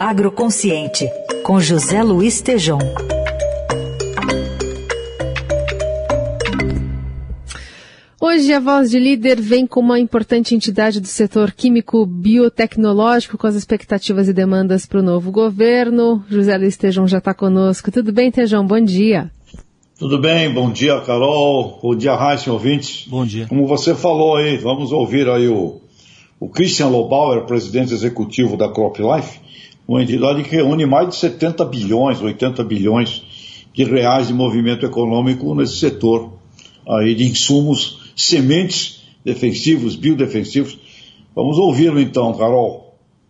Agroconsciente, com José Luiz Tejom. Hoje a Voz de Líder vem com uma importante entidade do setor químico biotecnológico com as expectativas e demandas para o novo governo. José Luiz Tejão já está conosco. Tudo bem, Tejão? Bom dia. Tudo bem, bom dia, Carol. Bom dia, Raíssa, ouvintes. Bom dia. Como você falou aí, vamos ouvir aí o, o Christian Lobauer, presidente executivo da CropLife, uma entidade que reúne mais de 70 bilhões, 80 bilhões de reais de movimento econômico nesse setor aí de insumos sementes defensivos, biodefensivos. Vamos ouvi-lo então, Carol.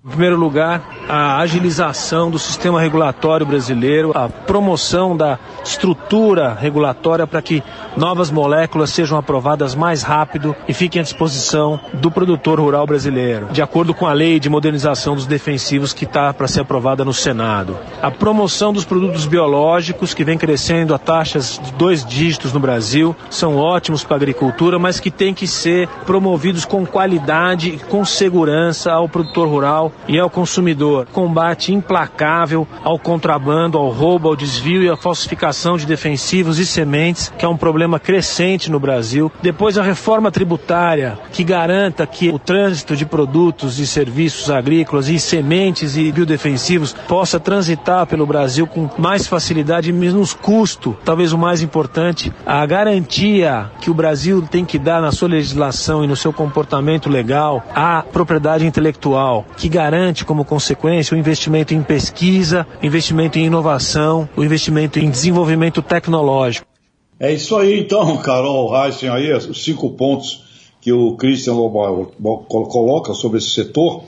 Em primeiro lugar, a agilização do sistema regulatório brasileiro, a promoção da estrutura regulatória para que novas moléculas sejam aprovadas mais rápido e fiquem à disposição do produtor rural brasileiro, de acordo com a lei de modernização dos defensivos que está para ser aprovada no Senado. A promoção dos produtos biológicos, que vem crescendo a taxas de dois dígitos no Brasil, são ótimos para a agricultura, mas que têm que ser promovidos com qualidade e com segurança ao produtor rural e ao consumidor. Combate implacável ao contrabando, ao roubo, ao desvio e à falsificação de defensivos e sementes, que é um problema crescente no Brasil. Depois a reforma tributária, que garanta que o trânsito de produtos e serviços agrícolas e sementes e biodefensivos possa transitar pelo Brasil com mais facilidade e menos custo. Talvez o mais importante, a garantia que o Brasil tem que dar na sua legislação e no seu comportamento legal à propriedade intelectual, que garante garante como consequência o investimento em pesquisa, investimento em inovação, o investimento em desenvolvimento tecnológico. É isso aí então, Carol Heisen, aí os cinco pontos que o Christian Lobo coloca sobre esse setor.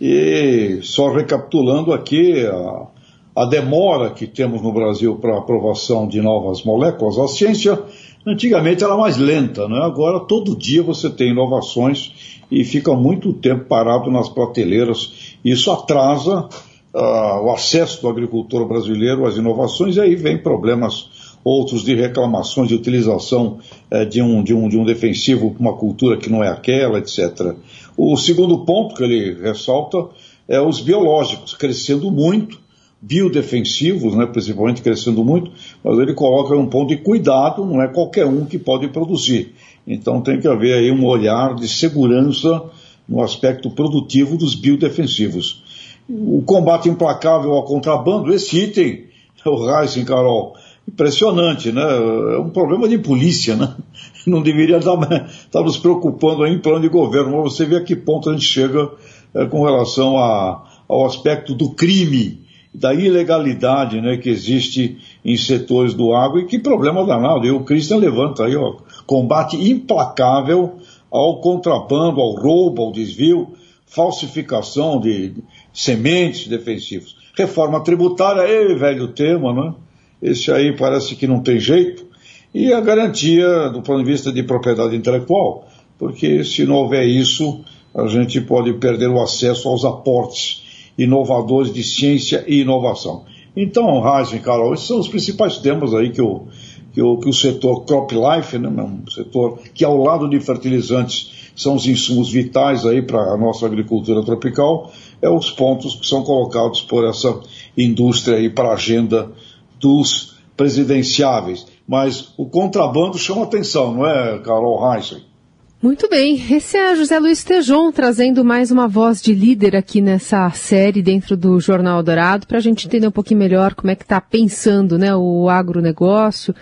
E só recapitulando aqui a, a demora que temos no Brasil para aprovação de novas moléculas, a ciência antigamente era mais lenta, né? agora todo dia você tem inovações e fica muito tempo parado nas prateleiras. Isso atrasa uh, o acesso do agricultor brasileiro às inovações e aí vem problemas outros de reclamações de utilização uh, de, um, de, um, de um defensivo para uma cultura que não é aquela, etc. O segundo ponto que ele ressalta é os biológicos crescendo muito, biodefensivos, né, principalmente crescendo muito, mas ele coloca um ponto de cuidado, não é qualquer um que pode produzir. Então tem que haver aí um olhar de segurança no aspecto produtivo dos biodefensivos. O combate implacável ao contrabando, esse item, o Heisen, Carol, impressionante, né? É um problema de polícia, né? Não deveria estar, estar nos preocupando aí em plano de governo, mas você vê a que ponto a gente chega é, com relação a, ao aspecto do crime, da ilegalidade né, que existe em setores do agro e que problema danado. E o Christian levanta aí, ó, combate implacável ao contrabando, ao roubo, ao desvio, falsificação de sementes defensivos. Reforma tributária, é velho tema, né? Esse aí parece que não tem jeito. E a garantia do ponto de vista de propriedade intelectual, porque se não houver isso, a gente pode perder o acesso aos aportes inovadores de ciência e inovação. Então, Raisen, Carol, esses são os principais temas aí que o, que o, que o setor crop life, né, um setor que ao lado de fertilizantes são os insumos vitais aí para a nossa agricultura tropical, é os pontos que são colocados por essa indústria aí para a agenda dos presidenciáveis. Mas o contrabando chama atenção, não é, Carol Heisen? Muito bem, esse é José Luiz Tejon trazendo mais uma voz de líder aqui nessa série dentro do Jornal Dourado para a gente entender um pouquinho melhor como é que está pensando né, o agronegócio,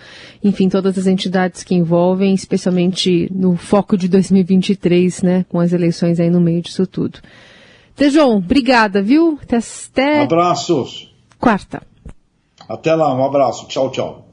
enfim, todas as entidades que envolvem, especialmente no foco de 2023, né, com as eleições aí no meio disso tudo. Tejon, obrigada, viu? Até. Abraços. Quarta. Até lá, um abraço. Tchau, tchau.